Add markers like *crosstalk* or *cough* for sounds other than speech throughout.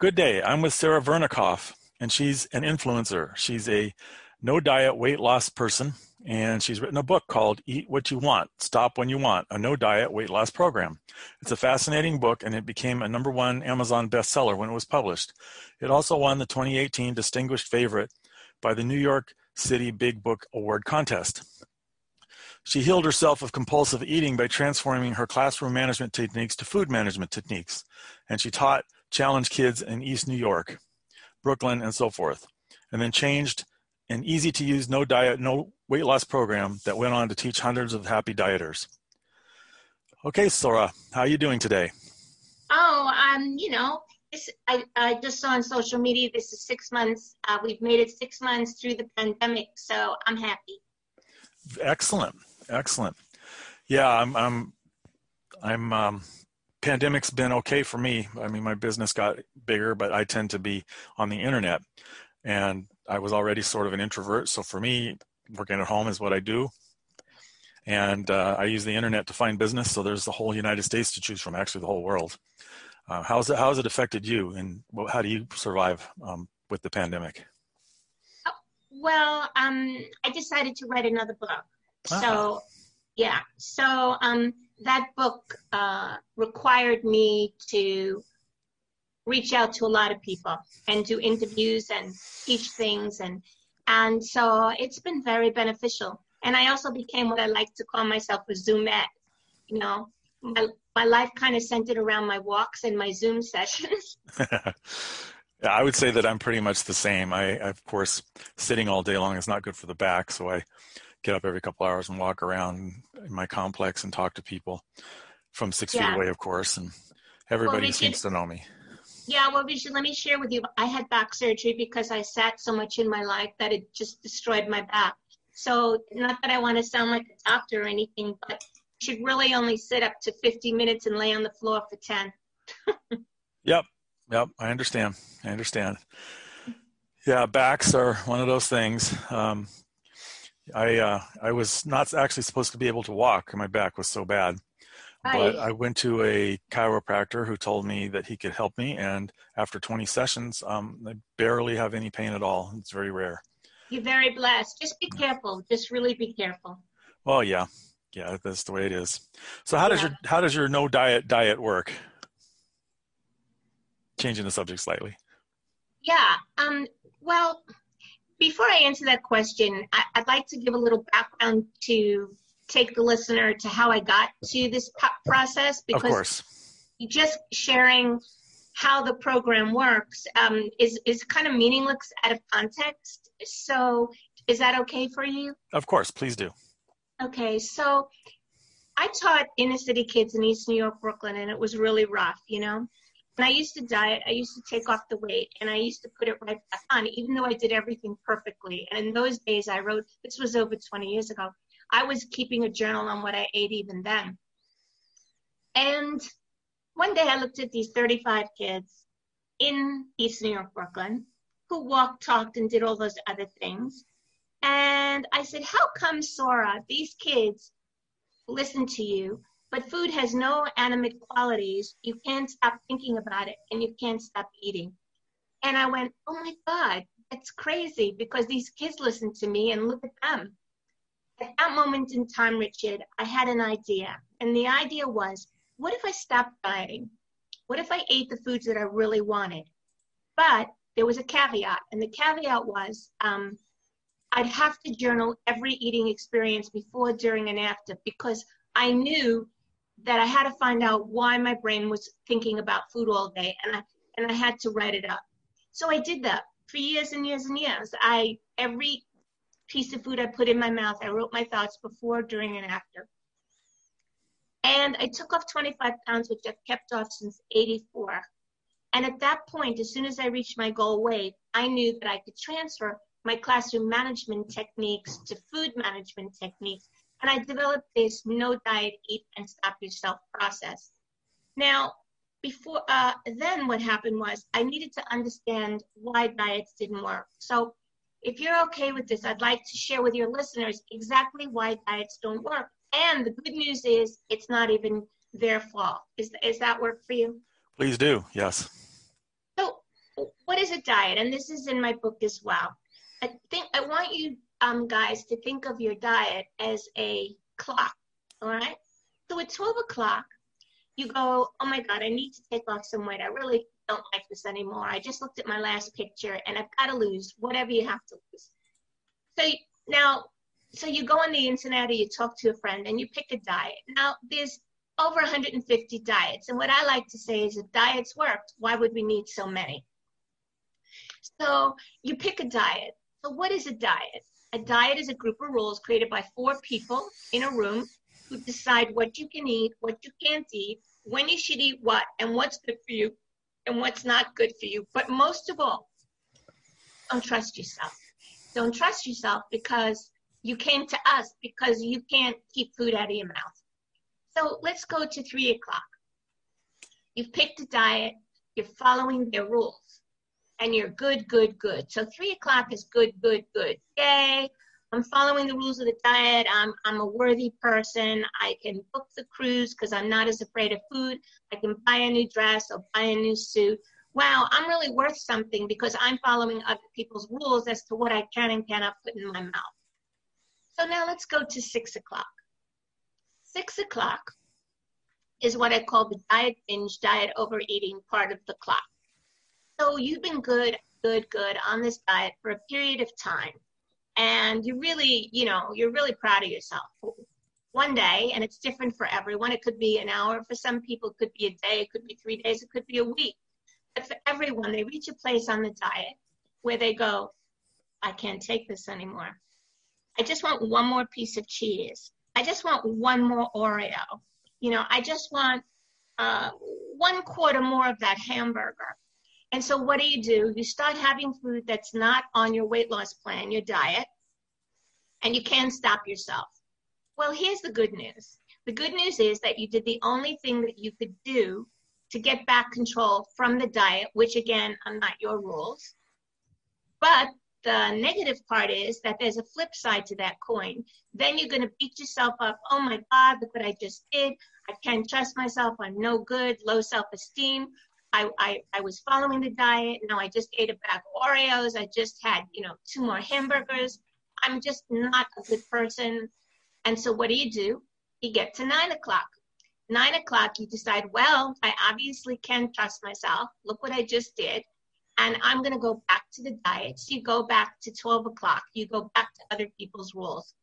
Good day. I'm with Sora Vernikoff, and she's an influencer. She's a no diet weight loss person, and she's written a book called Eat What You Want, Stop When You Want, a no diet weight loss program. It's a fascinating book, and it became a number one Amazon bestseller when it was published. It also won the 2018 Distinguished Favorite by the New York City Big Book Award Contest. She healed herself of compulsive eating by transforming her classroom management techniques to food management techniques, and she taught challenge kids in East New York, Brooklyn, and so forth, and then changed an easy to use no diet, no weight loss program that went on to teach hundreds of happy dieters. Okay, Sora, how are you doing today? Oh, um, you know, this, I, I just saw on social media this is six months. Uh, we've made it six months through the pandemic, so I'm happy. Excellent, excellent. Yeah, I'm, I'm, I'm. Um, pandemic's been okay for me. I mean, my business got bigger, but I tend to be on the internet, and I was already sort of an introvert. So for me, working at home is what I do. And uh, I use the internet to find business. So there's the whole United States to choose from, actually, the whole world. Uh, how's it, how has it affected you, and how do you survive um, with the pandemic? Oh, well, um, I decided to write another book. Ah. So, yeah. So um, that book uh, required me to reach out to a lot of people and do interviews and teach things. And and so it's been very beneficial. And i also became what i like to call myself a zoomette. You know my, my life kind of centered around my walks and my zoom sessions. *laughs* *laughs* Yeah, i would say that i'm pretty much the same. I, of course sitting all day long is not good for the back. So i get up every couple hours and walk around in my complex and talk to people from six yeah. feet away of course and everybody well, seems to know me yeah, well, Vijay, let me share with you. I had back surgery because I sat so much in my life that it just destroyed my back. So, not that I want to sound like a doctor or anything, but you should really only sit up to 50 minutes and lay on the floor for 10. *laughs* yep, yep, I understand. I understand. Yeah, backs are one of those things. Um, I uh, I was not actually supposed to be able to walk. My back was so bad. But I went to a chiropractor who told me that he could help me, and after 20 sessions, um, I barely have any pain at all. It's very rare. You're very blessed. Just be careful. Just really be careful. Well, yeah, yeah, that's the way it is. So, how yeah. does your how does your no diet diet work? Changing the subject slightly. Yeah. Um. Well, before I answer that question, I, would like to give a little background to take the listener to how I got to this process because of course. just sharing how the program works um, is is kind of meaningless out of context. So, is that okay for you? Of course, please do. Okay, so I taught inner city kids in East New York, Brooklyn, and it was really rough, you know. And I used to diet, I used to take off the weight, and I used to put it right back on, even though I did everything perfectly. And in those days, I wrote, this was over 20 years ago, I was keeping a journal on what I ate even then. And one day I looked at these 35 kids in East New York, Brooklyn, who walked, talked, and did all those other things. And I said, How come, Sora, these kids listen to you, but food has no animate qualities? You can't stop thinking about it and you can't stop eating. And I went, Oh my God, that's crazy because these kids listen to me and look at them at that moment in time, Richard, I had an idea. And the idea was what if I stopped dieting? What if I ate the foods that I really wanted? But there was a caveat, and the caveat was um, I'd have to journal every eating experience before, during, and after because I knew that I had to find out why my brain was thinking about food all day, and I and I had to write it up. So I did that for years and years and years. I every piece of food I put in my mouth. I wrote my thoughts before, during, and after. And I took off 25 pounds, which I've kept off since 84. And at that point, as soon as I reached my goal weight, I knew that I could transfer my classroom management techniques to food management techniques. And I developed this no diet, eat, and stop yourself process. Now, before uh, then, what happened was I needed to understand why diets didn't work. So if you're okay with this, I'd like to share with your listeners exactly why diets don't work. And the good news is it's not even their fault. Is, is that work for you? Please do, yes. So what is a diet? And this is in my book as well. I think I want you um, guys to think of your diet as a clock. All right. So at 12 o'clock, you go, oh my God, I need to take off some weight. I really don't like this anymore. I just looked at my last picture and I've got to lose whatever you have to lose. So now, so you go on the internet or you talk to a friend and you pick a diet. Now, there's over 150 diets. And what I like to say is if diets worked, why would we need so many? So you pick a diet. So what is a diet? A diet is a group of rules created by four people in a room who decide what you can eat, what you can't eat, when you should eat what, and what's good for you and what's not good for you. But most of all, don't trust yourself. Don't trust yourself because you came to us because you can't keep food out of your mouth. So let's go to three o'clock. You've picked a diet, you're following their rules, and you're good, good, good. So three o'clock is good, good, good. Yay. I'm following the rules of the diet. I'm, I'm a worthy person. I can book the cruise because I'm not as afraid of food. I can buy a new dress or buy a new suit. Wow, I'm really worth something because I'm following other people's rules as to what I can and cannot put in my mouth. So now let's go to six o'clock. Six o'clock is what I call the diet binge, diet overeating part of the clock. So you've been good, good, good on this diet for a period of time. And you really, you know, you're really proud of yourself. One day, and it's different for everyone. It could be an hour for some people, it could be a day, it could be three days, it could be a week. But for everyone, they reach a place on the diet where they go, I can't take this anymore. I just want one more piece of cheese. I just want one more Oreo. You know, I just want uh, one quarter more of that hamburger. And so what do you do? You start having food that's not on your weight loss plan, your diet, and you can't stop yourself. Well, here's the good news. The good news is that you did the only thing that you could do to get back control from the diet, which again are not your rules. But the negative part is that there's a flip side to that coin. Then you're going to beat yourself up. Oh my God, look what I just did. I can't trust myself. I'm no good. Low self esteem. I, I, I was following the diet. Now I just ate a bag of Oreos. I just had, you know, two more hamburgers. I'm just not a good person. And so what do you do? You get to nine o'clock. Nine o'clock, you decide, well, I obviously can't trust myself. Look what I just did and I'm going to go back to the diets. You go back to 12 o'clock. You go back to other people's rules.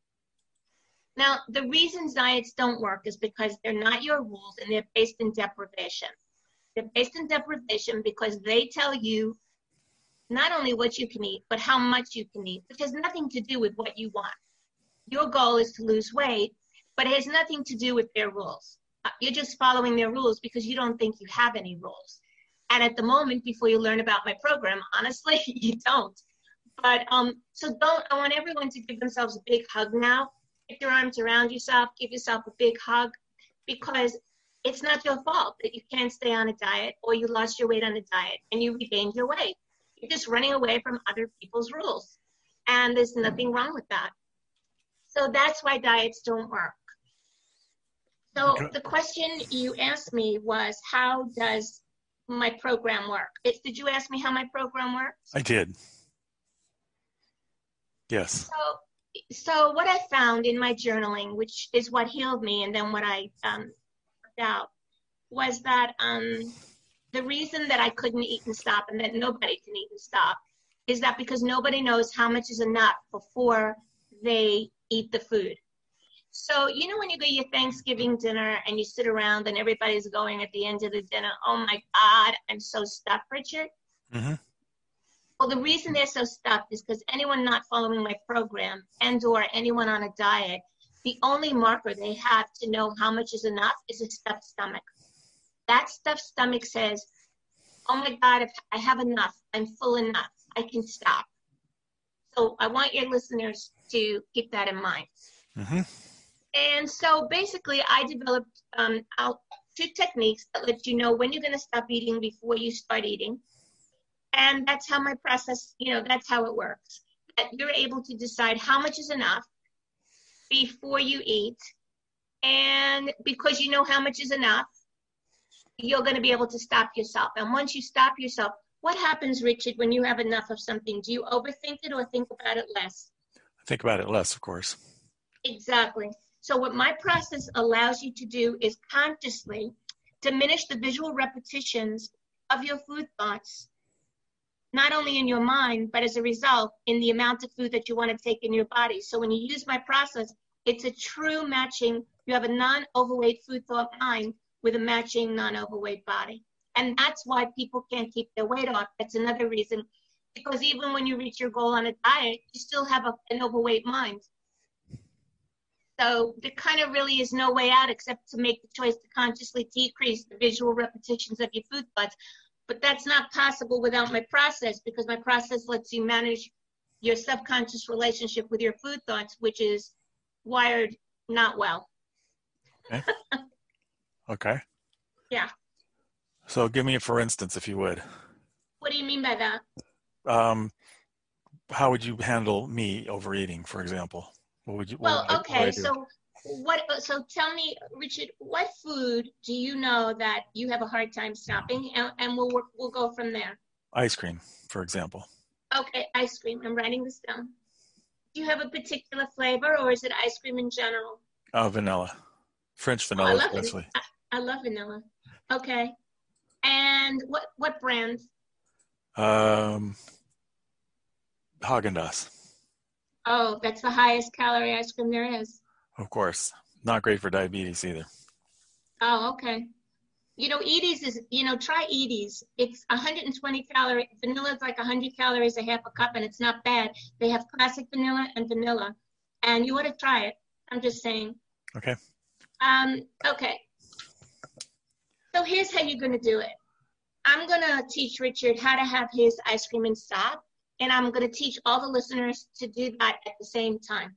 Now, the reasons diets don't work is because they're not your rules and they're based in deprivation. They're based deprivation because they tell you not only what you can eat, but how much you can eat, which has nothing to do with what you want. Your goal is to lose weight, but it has nothing to do with their rules. Uh, you're just following their rules because you don't think you have any rules. And at the moment, before you learn about my program, *laughs* honestly, you don't. But um, so don't. I want everyone to give themselves a big hug now. Put your arms around yourself. Give yourself a big hug, because it's not your fault that you can't stay on a diet or you lost your weight on a diet and you regained your weight. You're just running away from other people's rules, and there's nothing wrong with that. So that's why diets don't work. So the question you asked me was, how does my program work. It, did you ask me how my program works? I did. Yes. So, so what I found in my journaling, which is what healed me, and then what I um, worked out, was that um, the reason that I couldn't eat and stop, and that nobody can eat and stop, is that because nobody knows how much is enough before they eat the food. So, you know, when you go to your Thanksgiving dinner and you sit around and everybody's going at the end of the dinner, oh my God, I'm so stuffed, Richard. Mm-hmm. Well, the reason they're so stuffed is because anyone not following my program and or anyone on a diet, the only marker they have to know how much is enough is a stuffed stomach. That stuffed stomach says, oh my God, if I have enough, I'm full enough, I can stop. So I want your listeners to keep that in mind. Mm-hmm. And so basically, I developed um, out two techniques that let you know when you're going to stop eating before you start eating. And that's how my process, you know, that's how it works. That you're able to decide how much is enough before you eat. And because you know how much is enough, you're going to be able to stop yourself. And once you stop yourself, what happens, Richard, when you have enough of something? Do you overthink it or think about it less? I think about it less, of course. Exactly. So what my process allows you to do is consciously diminish the visual repetitions of your food thoughts, not only in your mind, but as a result, in the amount of food that you want to take in your body. So when you use my process, it's a true matching. You have a non-overweight food thought mind with a matching non-overweight body. And that's why people can't keep their weight off. That's another reason. Because even when you reach your goal on a diet, you still have a, an overweight mind. So there kind of really is no way out except to make the choice to consciously decrease the visual repetitions of your food thoughts. But that's not possible without my process because my process lets you manage your subconscious relationship with your food thoughts, which is wired not well. Okay. okay. Yeah. So give me a for instance, if you would. What do you mean by that? Um, how would you handle me overeating, for example? What would you? Well, would okay. so what? So tell me, Richard, what food do you know that you have a hard time stopping, and, and we'll work, we'll go from there. Ice cream, for example. Okay, ice cream. I'm writing this down. Do you have a particular flavor, or is it ice cream in general? Uh, vanilla, French vanilla, oh, I especially. I, I love vanilla. Okay, and what what brand? Um, Haagen Dazs. Oh, that's the highest calorie ice cream there is. Of course. Not great for diabetes either. Oh, okay. You know, Edy's is, you know, try Edy's. It's 120 calorie. Vanilla is like 100 calories a half a cup, and it's not bad. They have classic vanilla and vanilla, and you ought to try it. I'm just saying. Okay. Um, okay. So here's how you're going to do it. I'm going to teach Richard how to have his ice cream and stop and I'm going to teach all the listeners to do that at the same time.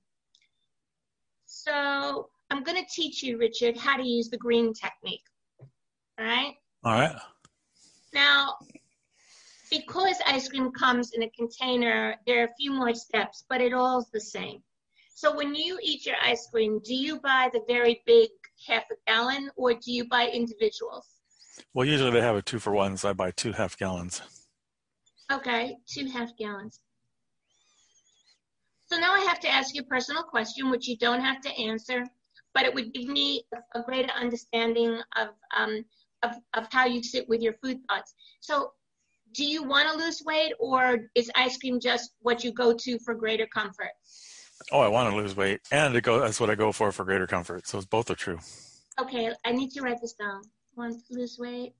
So I'm going to teach you, Richard, how to use the green technique. All right? All right. Now, because ice cream comes in a container, there are a few more steps, but it all's the same. So when you eat your ice cream, do you buy the very big half a gallon or do you buy individuals? Well, usually they have a two for one, so I buy two half gallons. Okay, two half gallons. So now I have to ask you a personal question, which you don't have to answer, but it would give me a, greater understanding of, um, of, of how you sit with your food thoughts. So do you want to lose weight or is ice cream just what you go to for greater comfort? Oh, I want to lose weight and to go, that's what I go for for greater comfort. So both are true. Okay, I need to write this down. Want to lose weight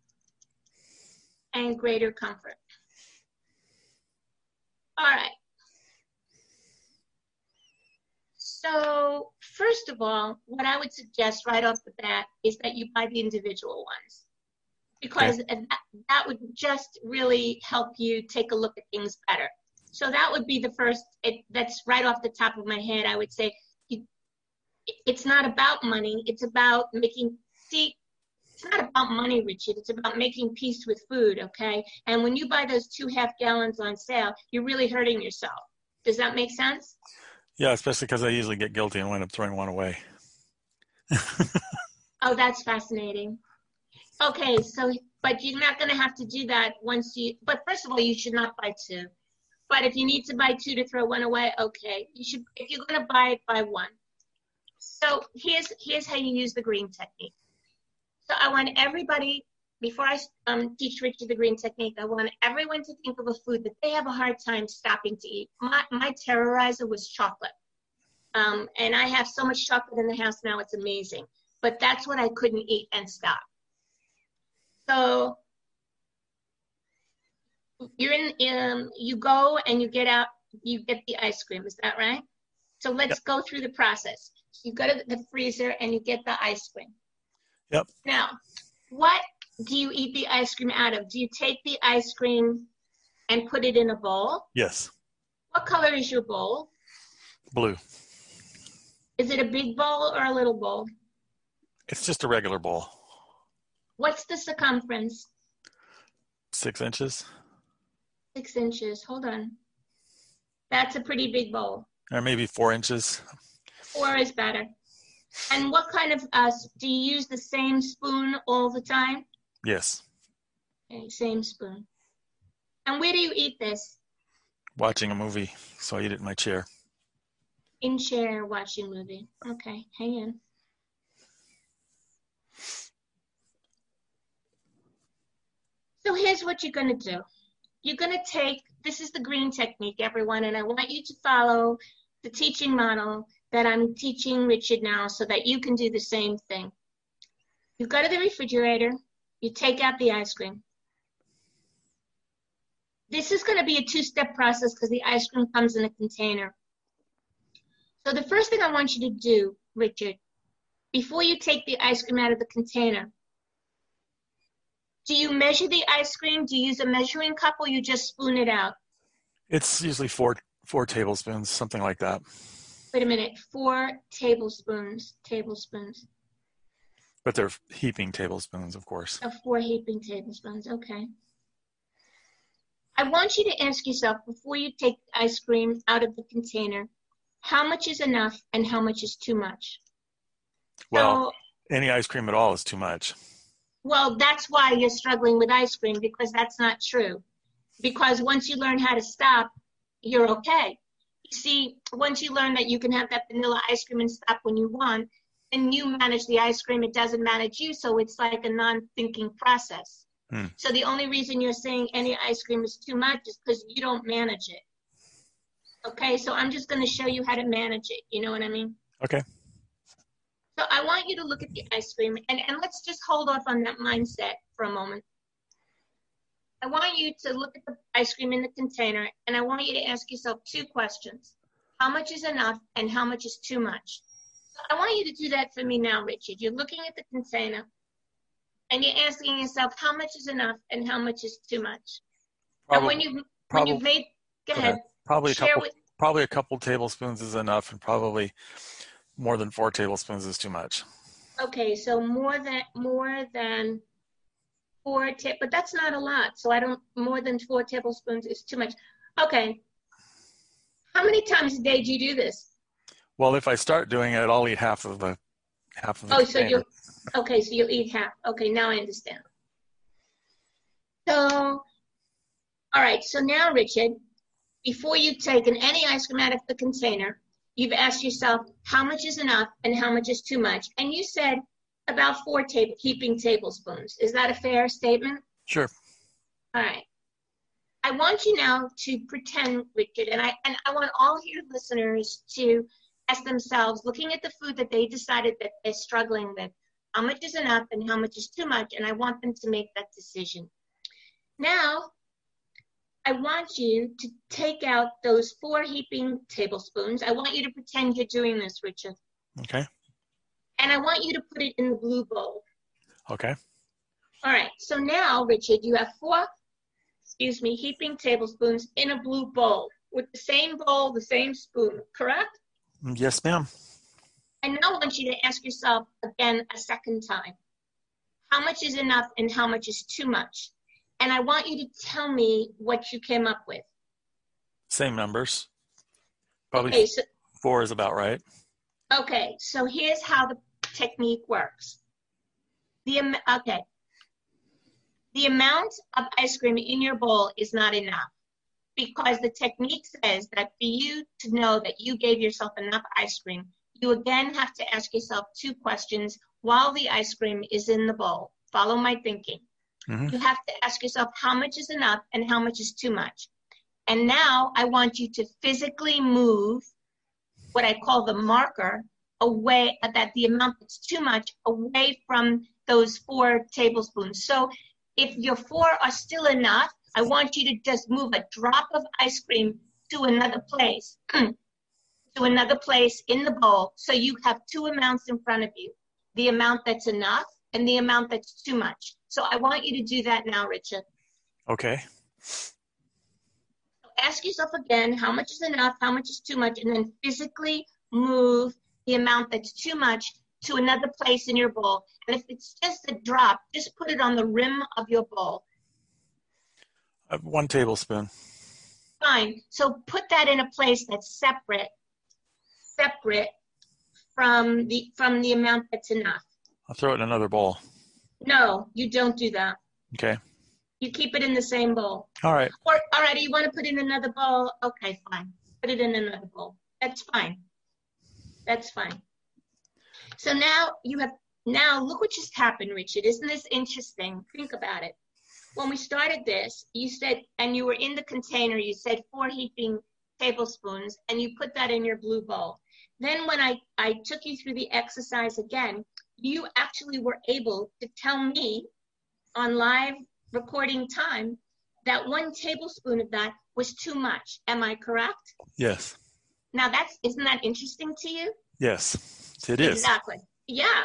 and greater comfort. All right. So first of all, what I would suggest right off the bat is that you buy the individual ones because okay. that, that would just really help you take a look at things better. So that would be the first, it, that's right off the top of my head. I would say you, it's not about money. It's about making, see, it's not about money, Richard. It's about making peace with food, okay? And when you buy those two half gallons on sale, you're really hurting yourself. Does that make sense? Yeah, especially because I usually get guilty and wind up throwing one away. *laughs* oh, that's fascinating. Okay, so, but you're not going to have to do that once you, but first of all, you should not buy two. But if you need to buy two to throw one away, okay. You should, if you're going to buy it, buy one. So here's, here's how you use the green technique. So I want everybody, before I um, teach Richard the Green Technique, I want everyone to think of a food that they have a hard time stopping to eat. My, my terrorizer was chocolate. Um, and I have so much chocolate in the house now, it's amazing. But that's what I couldn't eat and stop. So you're in, um, you go and you get out, you get the ice cream. Is that right? So let's yep. go through the process. You go to the freezer and you get the ice cream. Yep. Now, what do you eat the ice cream out of? Do you take the ice cream and put it in a bowl? Yes. What color is your bowl? Blue. Is it a big bowl or a little bowl? It's just a regular bowl. What's the circumference? Six inches. Six inches. Hold on. That's a pretty big bowl. Or maybe four inches. Four is better. And what kind of, uh, do you use the same spoon all the time? Yes. Okay, same spoon. And where do you eat this? Watching a movie, so I eat it in my chair. In chair, watching movie. Okay, hang in. So here's what you're going to do. You're going to take, this is the green technique, everyone, and I want you to follow the teaching model that I'm teaching Richard now so that you can do the same thing. You go to the refrigerator, you take out the ice cream. This is going to be a two-step process because the ice cream comes in a container. So the first thing I want you to do, Richard, before you take the ice cream out of the container, do you measure the ice cream? Do you use a measuring cup or you just spoon it out? It's usually four four tablespoons, something like that. Wait a minute, four tablespoons, tablespoons. But they're heaping tablespoons, of course. Of four heaping tablespoons, okay. I want you to ask yourself before you take ice cream out of the container, how much is enough and how much is too much? Well, so, any ice cream at all is too much. Well, that's why you're struggling with ice cream because that's not true. Because once you learn how to stop, you're okay. You see, once you learn that you can have that vanilla ice cream and stop when you want, and you manage the ice cream, it doesn't manage you. So it's like a non-thinking process. Hmm. So the only reason you're saying any ice cream is too much is because you don't manage it. Okay, so I'm just going to show you how to manage it. You know what I mean? Okay. So I want you to look at the ice cream, and, and let's just hold off on that mindset for a moment. I want you to look at the ice cream in the container, and I want you to ask yourself two questions. How much is enough, and how much is too much? I want you to do that for me now, Richard. You're looking at the container, and you're asking yourself how much is enough, and how much is too much. Probably, and when you when you've made, go ahead. Probably a couple. With, probably a couple tablespoons is enough, and probably more than four tablespoons is too much. Okay, so more than more than four ta- but that's not a lot. So I don't more than four tablespoons is too much. Okay. How many times a day do you do this? Well, if I start doing it, I'll eat half of the half of the. Oh, so you okay? So you'll eat half. Okay, now I understand. So, all right. So now, Richard, before you've taken any ice cream out of the container, you've asked yourself how much is enough and how much is too much. And you said about four ta- heaping tablespoons. Is that a fair statement? Sure. All right. I want you now to pretend, Richard, and I and I want all your listeners to ask themselves, looking at the food that they decided that they're struggling with, how much is enough and how much is too much, and I want them to make that decision. Now, I want you to take out those four heaping tablespoons. I want you to pretend you're doing this, Richard. Okay. And I want you to put it in the blue bowl. Okay. All right. So now, Richard, you have four, excuse me, heaping tablespoons in a blue bowl with the same bowl, the same spoon, correct? Yes, ma'am. I now want you to ask yourself again a second time. How much is enough and how much is too much? and I want you to tell me what you came up with. Same numbers. Probably okay, so, four is about right. Okay, so here's how the technique works. The okay, the amount of ice cream in your bowl is not enough because the technique says that for you to know that you gave yourself enough ice cream, you again have to ask yourself two questions while the ice cream is in the bowl. Follow my thinking. Mm-hmm. You have to ask yourself how much is enough and how much is too much. And now I want you to physically move what I call the marker away, that the amount that's too much away from those four tablespoons. So if your four are still enough, I want you to just move a drop of ice cream to another place, *clears throat* to another place in the bowl. So you have two amounts in front of you the amount that's enough and the amount that's too much. So I want you to do that now, Richard. Okay. So ask yourself again how much is enough, how much is too much, and then physically move the amount that's too much to another place in your bowl. And if it's just a drop, just put it on the rim of your bowl. Uh, one tablespoon. Fine. So put that in a place that's separate, separate from the from the amount that's enough. I'll throw it in another bowl. No, you don't do that. Okay. You keep it in the same bowl. All right. Or, all right, you want to put in another bowl? Okay, fine. Put it in another bowl. That's fine. That's fine. So now you have, now look what just happened, Richard. Isn't this interesting? Think about it. When we started this, you said, and you were in the container, you said four heaping tablespoons, and you put that in your blue bowl. Then when I, I took you through the exercise again, you actually were able to tell me on live recording time that one tablespoon of that was too much. Am I correct? Yes. Now that's isn't that interesting to you? Yes, it is. Exactly. Yeah.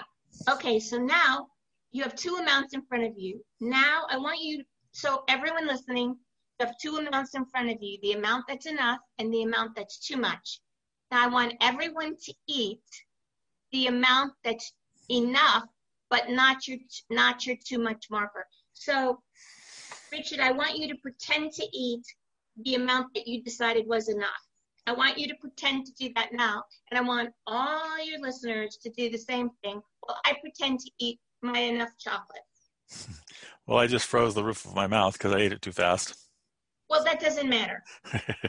Okay, so now you have two amounts in front of you. Now I want you so everyone listening, you have two amounts in front of you, the amount that's enough and the amount that's too much. Now I want everyone to eat the amount that's enough, but not your not your too much marker. So, Richard, I want you to pretend to eat the amount that you decided was enough. I want you to pretend to do that now, and I want all your listeners to do the same thing. Well, I pretend to eat my enough chocolate. *laughs* Well, I just froze the roof of my mouth because I ate it too fast. Well, that doesn't matter.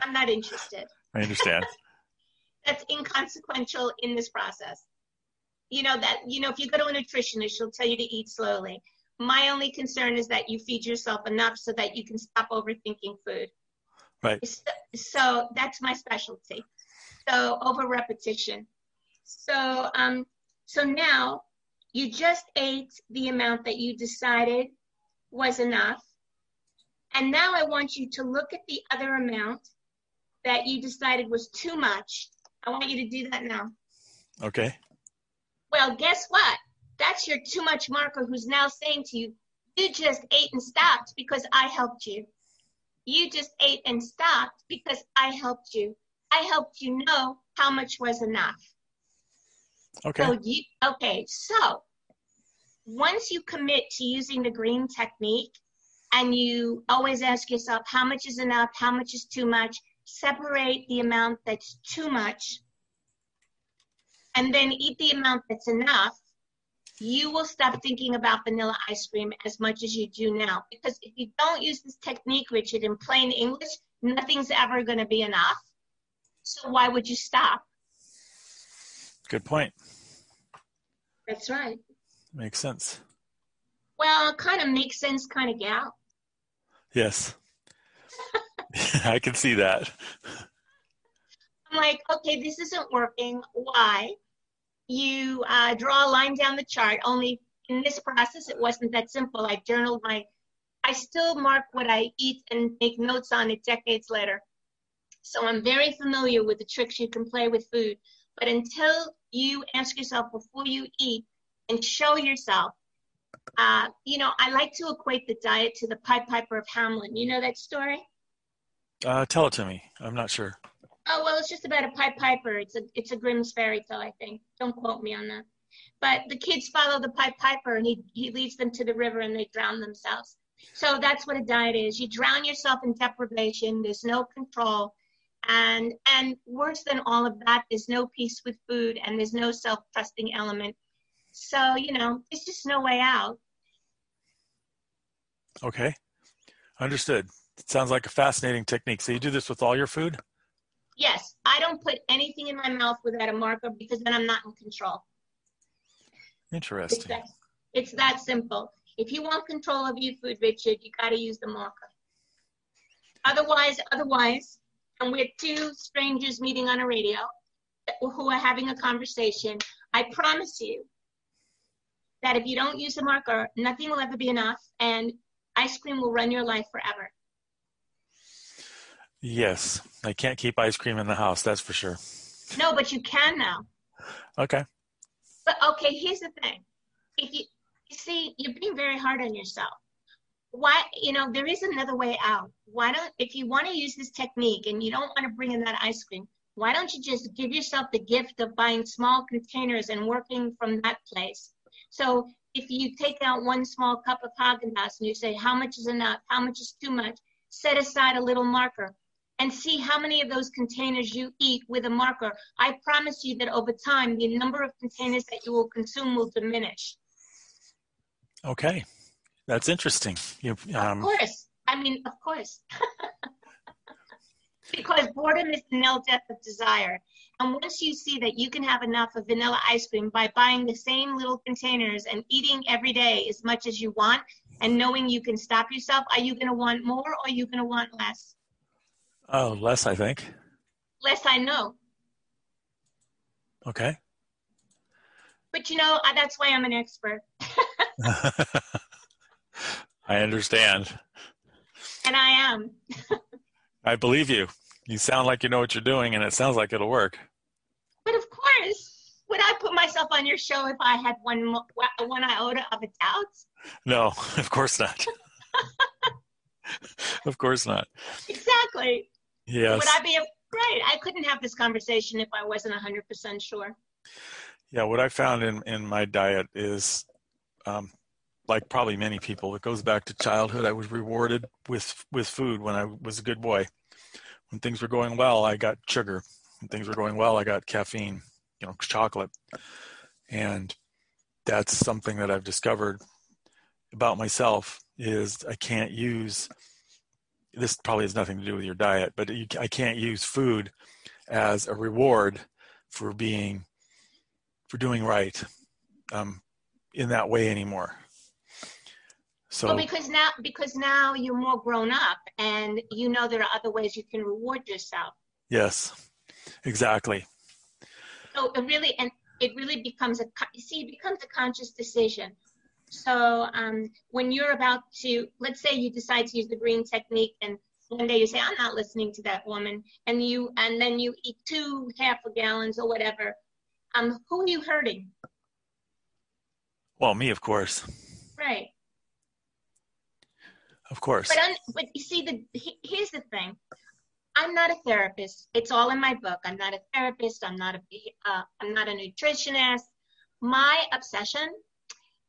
I'm not interested. *laughs* I understand. *laughs* That's inconsequential in this process you know that you know if you go to a nutritionist she'll tell you to eat slowly my only concern is that you feed yourself enough so that you can stop overthinking food right so, so that's my specialty so over repetition so um so now you just ate the amount that you decided was enough and now i want you to look at the other amount that you decided was too much i want you to do that now okay well, guess what? That's your too much marker who's now saying to you, you just ate and stopped because I helped you. You just ate and stopped because I helped you. I helped you know how much was enough. Okay. So you, okay, so once you commit to using the green technique and you always ask yourself how much is enough, how much is too much, separate the amount that's too much and then eat the amount that's enough, you will stop thinking about vanilla ice cream as much as you do now. Because if you don't use this technique, Richard, in plain English, nothing's ever going to be enough. So why would you stop? Good point. That's right. Makes sense. Well, kind of makes sense, kind of gal. Yes. *laughs* I can see that. I'm like, okay, this isn't working. Why? you uh, draw a line down the chart. Only in this process, it wasn't that simple. I journaled my, I still mark what I eat and make notes on it decades later. So I'm very familiar with the tricks you can play with food. But until you ask yourself before you eat and show yourself, uh, you know, I like to equate the diet to the Pied Piper of Hamelin. You know that story? Uh, tell it to me. I'm not sure. Oh well, it's just about a Pied Piper. It's a it's a Grimm's fairy tale, I think. Don't quote me on that. But the kids follow the Pied Piper, and he he leads them to the river, and they drown themselves. So that's what a diet is. You drown yourself in deprivation. There's no control, and and worse than all of that, there's no peace with food, and there's no self-trusting element. So you know, there's just no way out. Okay, understood. It sounds like a fascinating technique. So you do this with all your food? Yes, I don't put anything in my mouth without a marker because then I'm not in control. Interesting. It's that, it's that simple. If you want control of your food, Richard, you got to use the marker. Otherwise, otherwise, and we're two strangers meeting on a radio who are having a conversation. I promise you that if you don't use the marker, nothing will ever be enough, and ice cream will run your life forever. Yes, I can't keep ice cream in the house. That's for sure. No, but you can now. Okay. But okay, here's the thing. If you, you see, you're being very hard on yourself. Why, you know, there is another way out. Why don't, if you want to use this technique and you don't want to bring in that ice cream, why don't you just give yourself the gift of buying small containers and working from that place? So if you take out one small cup of Haagen-Dazs and you say, how much is enough? How much is too much? Set aside a little marker and see how many of those containers you eat with a marker. I promise you that over time, the number of containers that you will consume will diminish. Okay. That's interesting. You, um, of course. I mean, of course. *laughs* because boredom is the nil death of desire. And once you see that you can have enough of vanilla ice cream by buying the same little containers and eating every day as much as you want and knowing you can stop yourself, are you going to want more or are you going to want less? Oh, less, I think. Less, I know. Okay. But you know, that's why I'm an expert. *laughs* *laughs* I understand. And I am. *laughs* I believe you. You sound like you know what you're doing, and it sounds like it'll work. But of course, would I put myself on your show if I had one one iota of a doubt? No, *laughs* of course not. *laughs* of course not. Exactly. Yes. Would I be right? I couldn't have this conversation if I wasn't hundred percent sure. Yeah, what I found in in my diet is, um, like probably many people, it goes back to childhood. I was rewarded with with food when I was a good boy when things were going well, I got sugar. When things were going well, I got caffeine, you know, chocolate. And that's something that I've discovered about myself is I can't use this probably has nothing to do with your diet, but you, I can't use food as a reward for being for doing right um, in that way anymore. So well, because now because now you're more grown up and you know there are other ways you can reward yourself. Yes, exactly. So it really and it really becomes a see it becomes a conscious decision. So um, when you're about to let's say you decide to use the green technique and one day you say I'm not listening to that woman and you and then you eat two half a gallons or whatever. Um, who are you hurting? Well, me, of course. Right. Of course. But, un, but you see, the here's the thing. I'm not a therapist. It's all in my book. I'm not a therapist. I'm not a uh, I'm not a nutritionist. My obsession,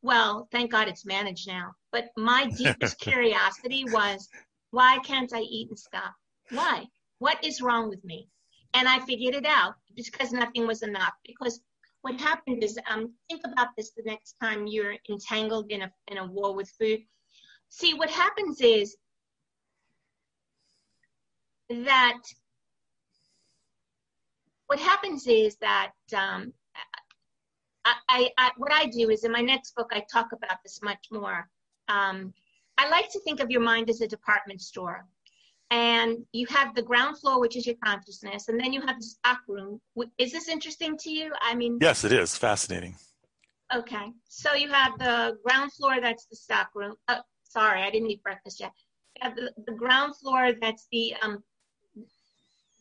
well, thank God it's managed now. But my deepest *laughs* curiosity was, why can't I eat and stop? Why? What is wrong with me? And I figured it out because nothing was enough. Because what happened is, um, think about this the next time you're entangled in a in a war with food See, what happens is that what happens is that um, I, I, what I do is in my next book, I talk about this much more. Um, I like to think of your mind as a department store. And you have the ground floor, which is your consciousness, and then you have the stock room. Is this interesting to you? I mean, yes, it is fascinating. Okay, so you have the ground floor, that's the stock room. Uh, sorry, I didn't eat breakfast yet. The, the ground floor that's the um,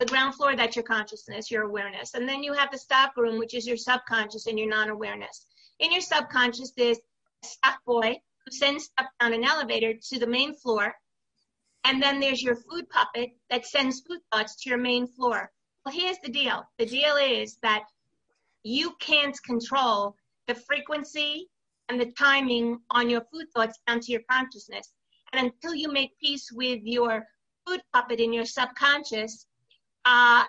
the ground floor that's your consciousness, your awareness. And then you have the stock room, which is your subconscious and your non-awareness. In your subconscious, there's a stock boy who sends stuff down an elevator to the main floor. And then there's your food puppet that sends food thoughts to your main floor. Well, here's the deal. The deal is that you can't control the frequency and the timing on your food thoughts down to your consciousness. And until you make peace with your food puppet in your subconscious, uh,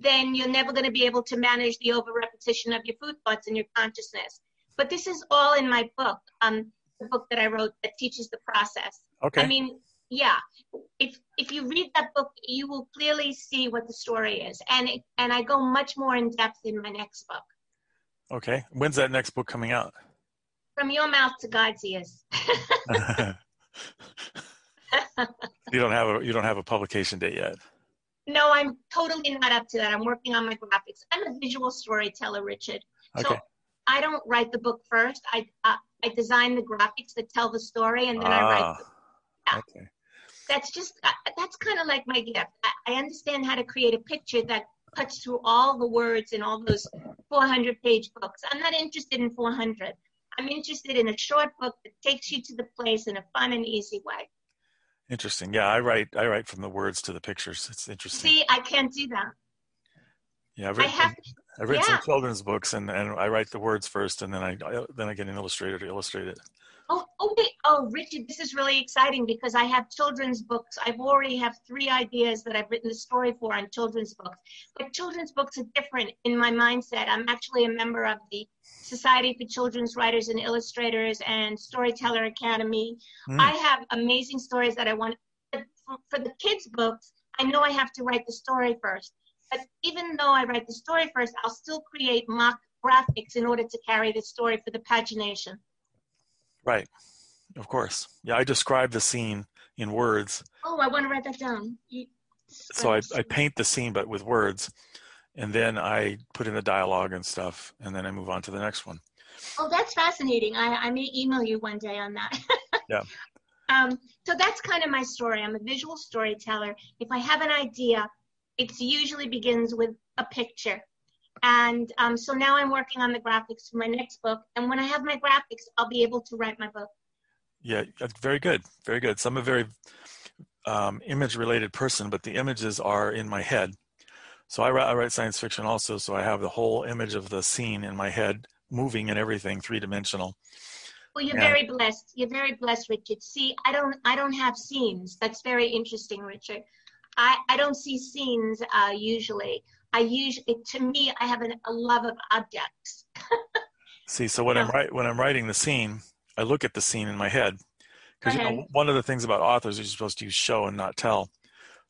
then you're never going to be able to manage the over repetition of your food thoughts in your consciousness. But this is all in my book, um, the book that I wrote that teaches the process. Okay. I mean, yeah, if if you read that book, you will clearly see what the story is, and it, and I go much more in depth in my next book. Okay, when's that next book coming out? From your mouth to God's ears. *laughs* you don't have a you don't have a publication date yet. No, I'm totally not up to that. I'm working on my graphics. I'm a visual storyteller, Richard. Okay. So I don't write the book first. I uh, I design the graphics that tell the story, and then ah, I write. Ah, yeah. Okay. That's just uh, that's kind of like my gift. I, I understand how to create a picture that cuts through all the words in all those 400 page books. I'm not interested in 400. I'm interested in a short book that takes you to the place in a fun and easy way. Interesting. Yeah, I write. I write from the words to the pictures. It's interesting. See, I can't do that. Yeah, I've written, I have, I've yeah. some children's books, and, and I write the words first, and then I, I then I get an illustrator to illustrate it. Oh, okay. Oh, Richard, this is really exciting because I have children's books. I've already have three ideas that I've written the story for on children's books. But children's books are different in my mindset. I'm actually a member of the Society for Children's Writers and Illustrators and Storyteller Academy. Mm. I have amazing stories that I want. For, for the kids' books, I know I have to write the story first. But even though I write the story first, I'll still create mock graphics in order to carry the story for the pagination. Right. Of course. Yeah, I describe the scene in words. Oh, I want to write that down. so I, I paint the scene, but with words, and then I put in the dialogue and stuff, and then I move on to the next one. Oh, that's fascinating. I, I may email you one day on that. *laughs* yeah. Um, so that's kind of my story. I'm a visual storyteller. If I have an idea, it usually begins with a picture. And um, so now I'm working on the graphics for my next book. And when I have my graphics, I'll be able to write my book. Yeah, very good. Very good. So I'm a very um, image related person, but the images are in my head. So I write, I write science fiction also. So I have the whole image of the scene in my head, moving and everything, three dimensional. Well, you're and, very blessed. You're very blessed, Richard. See, I don't, I don't have scenes. That's very interesting, Richard. I, I don't see scenes uh, usually. I usually, to me, I have an, a love of objects. *laughs* See, so when. I'm right, when I'm writing the scene, I look at the scene in my head because you know one of the things about authors is you're supposed to use show and not tell.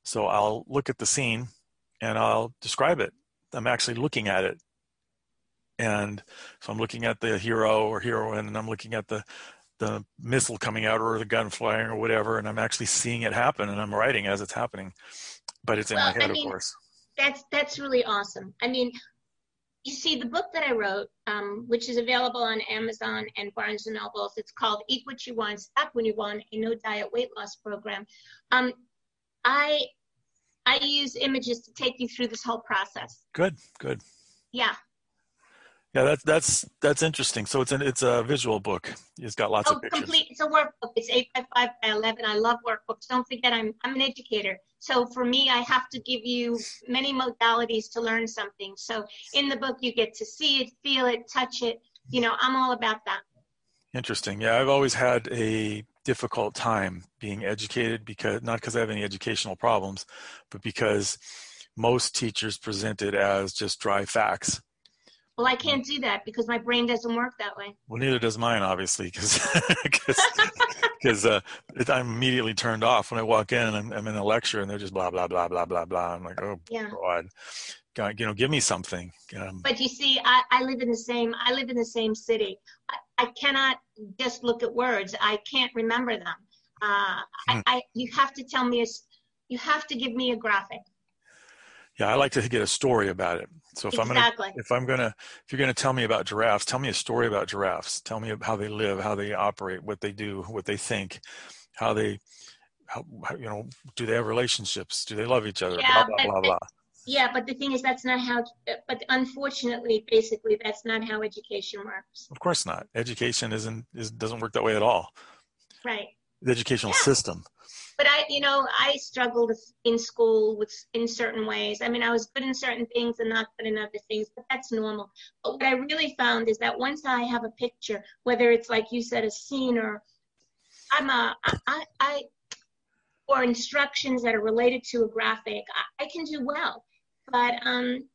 So I'll look at the scene and I'll describe it. I'm actually looking at it, and so I'm looking at the hero or heroine, and I'm looking at the the missile coming out or the gun flying or whatever, and I'm actually seeing it happen, and I'm writing as it's happening, but it's in well, my head, I mean, of course that's that's really awesome. I mean, you see, the book that I wrote, um, which is available on Amazon and Barnes and Nobles, it's called "Eat What You Want, Stop When You Want: A No Diet Weight Loss Program." Um, I I use images to take you through this whole process. Good, good. Yeah, yeah, that's that's that's interesting. So it's an it's a visual book. It's got lots oh, of pictures. complete. It's a workbook. It's eight by five by eleven. I love workbooks. Don't forget, I'm I'm an educator. So for me, I have to give you many modalities to learn something. So in the book, you get to see it, feel it, touch it. You know, I'm all about that. Interesting. Yeah, I've always had a difficult time being educated because not because I have any educational problems, but because most teachers present it as just dry facts well, I can't do that because my brain doesn't work that way. Well, neither does mine, obviously, because *laughs* because uh, I'm immediately turned off when I walk in and I'm, I'm, in a lecture and they're just blah blah blah blah blah blah. I'm like, oh yeah. God, God, you know, give me something. Um, but you see, I, I live in the same I live in the same city. I, I cannot just look at words. I can't remember them. Uh, hmm. I, I you have to tell me a, you have to give me a graphic. Yeah, I like to get a story about it. So if exactly. I'm gonna if I'm gonna if you're gonna tell me about giraffes, tell me a story about giraffes. Tell me how they live, how they operate, what they do, what they think, how they how, you know do they have relationships? Do they love each other? Yeah, blah blah blah blah. Yeah, but the thing is, that's not how. But unfortunately, basically, that's not how education works. Of course not. Education isn't is doesn't work that way at all. Right. The educational yeah. system but I, you know, I struggled in school with in certain ways. I mean, I was good in certain things and not good in other things, but that's normal. But what I really found is that once I have a picture, whether it's like you said, a scene or I'm a, I, I or instructions that are related to a graphic, I, I can do well. But um,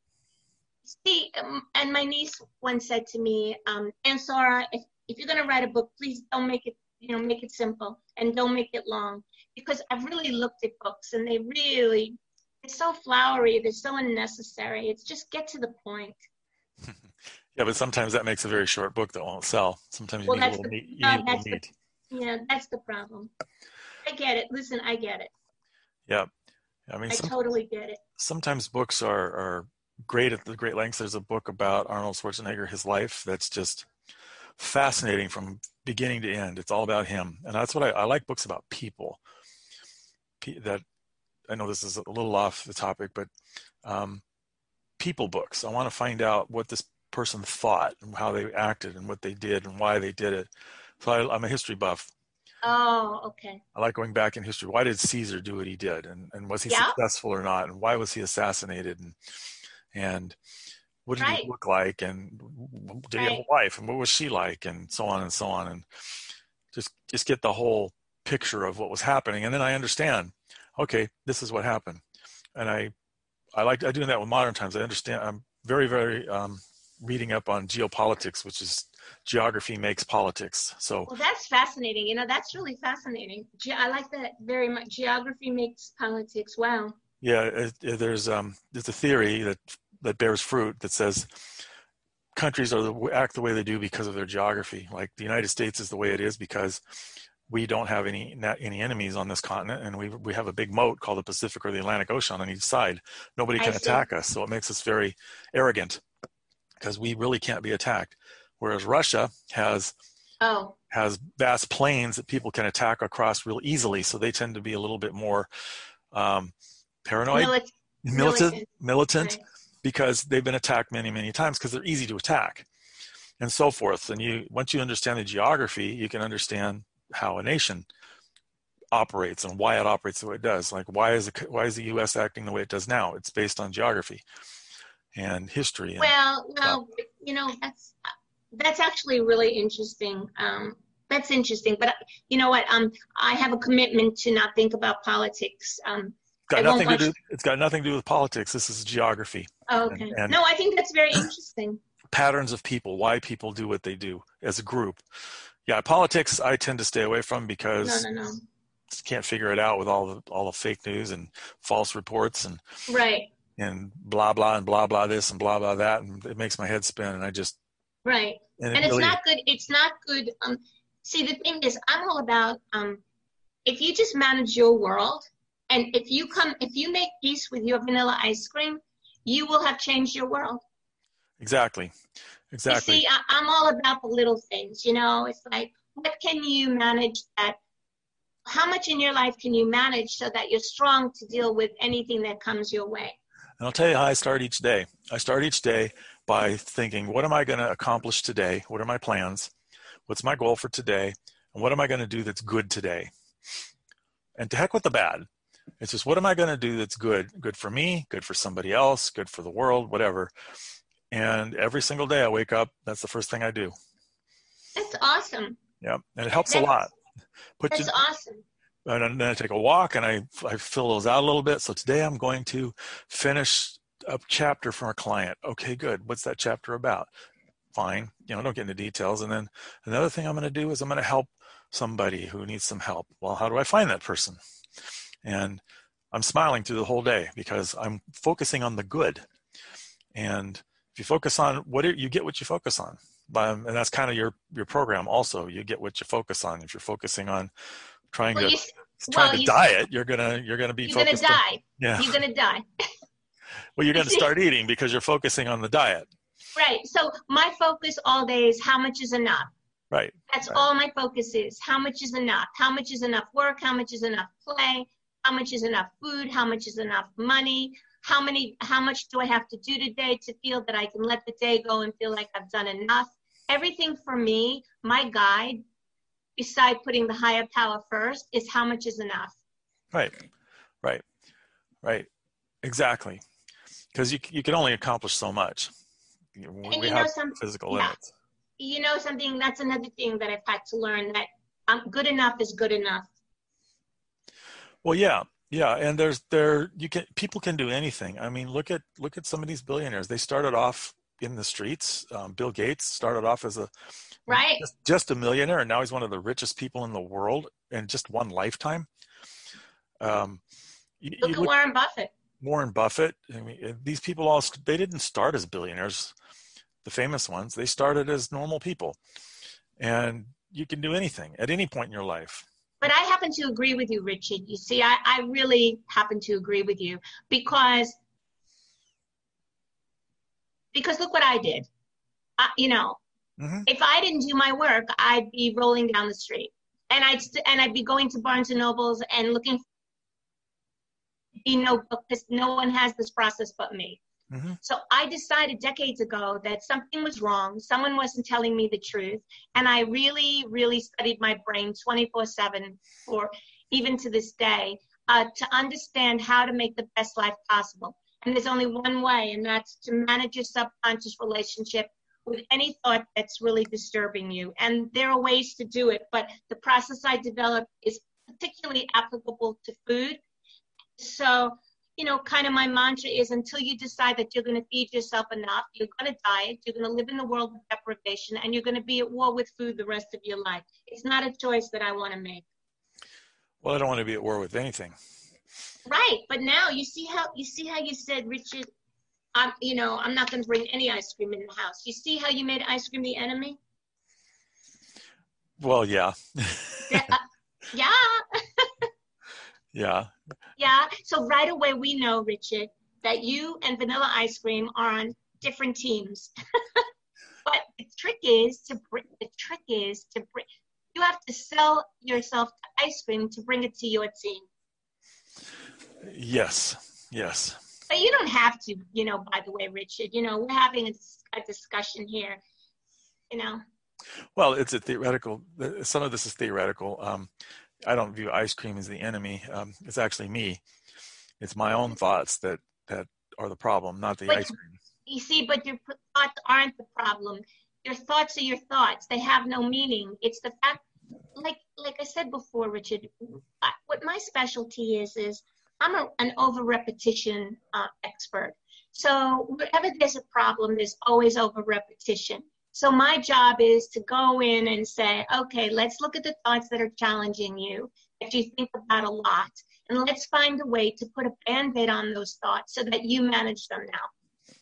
see, um, and my niece once said to me, um, "And Sarah, if if you're gonna write a book, please don't make it, you know, make it simple and don't make it long." Because I've really looked at books and they really, they're so flowery, they're so unnecessary. It's just get to the point. *laughs* yeah, but sometimes that makes a very short book that won't sell. Sometimes you well, need a little the, meat. You uh, that's the, yeah, that's the problem. I get it. Listen, I get it. Yeah. I mean, I some, totally get it. Sometimes books are, are great at the great lengths. There's a book about Arnold Schwarzenegger, his life, that's just fascinating from beginning to end. It's all about him. And that's what I, I like books about people that I know this is a little off the topic, but um, people books. I want to find out what this person thought and how they acted and what they did and why they did it. So I, am a history buff. Oh, okay. I like going back in history. Why did Caesar do what he did, and, and was he yeah. successful or not, and why was he assassinated, and and what did right. he look like, and did right. he have a wife, and what was she like, and so on and so on, and just just get the whole picture of what was happening, and then I understand. Okay, this is what happened, and I I like I doing that with modern times. I understand. I'm very very um, reading up on geopolitics, which is geography makes politics. So well, that's fascinating. You know, that's really fascinating. Ge- I like that very much. Geography makes politics. Wow. Yeah, it, it, there's um, there's a theory that that bears fruit that says countries are the, act the way they do because of their geography. Like the United States is the way it is because we don't have any any enemies on this continent, and we we have a big moat called the Pacific or the Atlantic Ocean on each side. Nobody can attack us, so it makes us very arrogant because we really can't be attacked. Whereas Russia has oh. has vast plains that people can attack across real easily, so they tend to be a little bit more um, paranoid, Milit- militant, militant, right. because they've been attacked many, many times because they're easy to attack, and so forth. And you once you understand the geography, you can understand how a nation operates and why it operates the way it does. Like why is the why is the U.S. acting the way it does now? It's based on geography and history. And, well, well, uh, you know that's that's actually really interesting. Um, that's interesting, but you know what? Um, I have a commitment to not think about politics. Um, got nothing to do. It's got nothing to do with politics. This is geography. Oh, okay. And, and no, I think that's very interesting. Patterns of people, why people do what they do as a group. Yeah, politics I tend to stay away from because no, no, no. can't figure it out with all the all the fake news and false reports and right and blah blah and blah blah this and blah blah that and it makes my head spin and I just right and, and it's really, not good. It's not good. Um, see, the thing is, I'm all about um, if you just manage your world and if you come, if you make peace with your vanilla ice cream, you will have changed your world. Exactly. Exactly. You see, I, I'm all about the little things. You know, it's like, what can you manage that? How much in your life can you manage so that you're strong to deal with anything that comes your way? And I'll tell you how I start each day. I start each day by thinking, what am I going to accomplish today? What are my plans? What's my goal for today? And what am I going to do that's good today? And to heck with the bad. It's just what am I going to do that's good? Good for me, good for somebody else, good for the world, whatever. And every single day I wake up, that's the first thing I do. That's awesome. Yeah, and it helps that's, a lot. Put that's awesome. And then I take a walk and I, I fill those out a little bit. So today I'm going to finish a chapter from a client. Okay, good. What's that chapter about? Fine. You know, don't get into details. And then another thing I'm going to do is I'm going to help somebody who needs some help. Well, how do I find that person? And I'm smiling through the whole day because I'm focusing on the good. And if you focus on what it, you get, what you focus on. Um, and that's kind of your your program. Also, you get what you focus on. If you're focusing on trying well, to you, trying well, to diet, you're gonna you're gonna be you're gonna die. On, yeah, you're gonna die. *laughs* well, you're going to start eating because you're focusing on the diet. Right. So my focus all day is how much is enough. Right. That's right. all my focus is. How much is enough? How much is enough work? How much is enough play? How much is enough food? How much is enough money? How many how much do I have to do today to feel that I can let the day go and feel like I've done enough? Everything for me, my guide, beside putting the higher power first, is how much is enough. Right. Right. Right. Exactly because you you can only accomplish so much. We and you have know physical yeah. limits. You know something. That's another thing that I've had to learn that um, good enough is good enough. Well, yeah, yeah, and there's there you can people can do anything. I mean, look at look at some of these billionaires. They started off in the streets. Um, Bill Gates started off as a right just, just, a millionaire, and now he's one of the richest people in the world in just one lifetime. Um, look at Warren Buffett. Warren Buffett. I mean, these people all they didn't start as billionaires, the famous ones. They started as normal people, and you can do anything at any point in your life. But I happen to agree with you, Richard. You see, I, I really happen to agree with you because because look what I did. I, you know, mm-hmm. if I didn't do my work, I'd be rolling down the street, and I'd st- and I'd be going to Barnes and Nobles and looking be no book because no one has this process but me. Mm-hmm. So I decided decades ago that something was wrong. Someone wasn't telling me the truth. And I really, really studied my brain 24 7 for even to this day uh, to understand how to make the best life possible. And there's only one way, and that's to manage your subconscious relationship with any thought that's really disturbing you. And there are ways to do it, but the process I developed is particularly applicable to food. So, you know, kind of my mantra is until you decide that you're going to feed yourself enough, you're going to diet, you're going to live in the world of deprivation, and you're going to be at war with food the rest of your life. It's not a choice that I want to make. Well, I don't want to be at war with anything. Right, but now you see how you see how you said, Richard. I'm, you know, I'm not going to bring any ice cream in the house. You see how you made ice cream the enemy? Well, yeah. uh, *laughs* yeah. *laughs* yeah. Yeah. So right away we know, Richard, that you and vanilla ice cream are on different teams. *laughs* but the trick is to bring the trick is to bring you have to sell yourself to ice cream to bring it to your team. Yes. Yes. But you don't have to, you know, by the way, Richard, you know, we're having a, a discussion here, you know. Well, it's a theoretical, some of this is theoretical. Um, I don't view ice cream as the enemy. Um, it's actually me. It's my own thoughts that, that are the problem, not the but, ice cream. You see, but your thoughts aren't the problem. Your thoughts are your thoughts. They have no meaning. It's the fact, like, like I said before, Richard, what my specialty is, is I'm a, an over repetition uh, expert. So wherever there's a problem, there's always over repetition. So my job is to go in and say, okay, let's look at the thoughts that are challenging you, that you think about a lot, and let's find a way to put a band-aid on those thoughts so that you manage them now.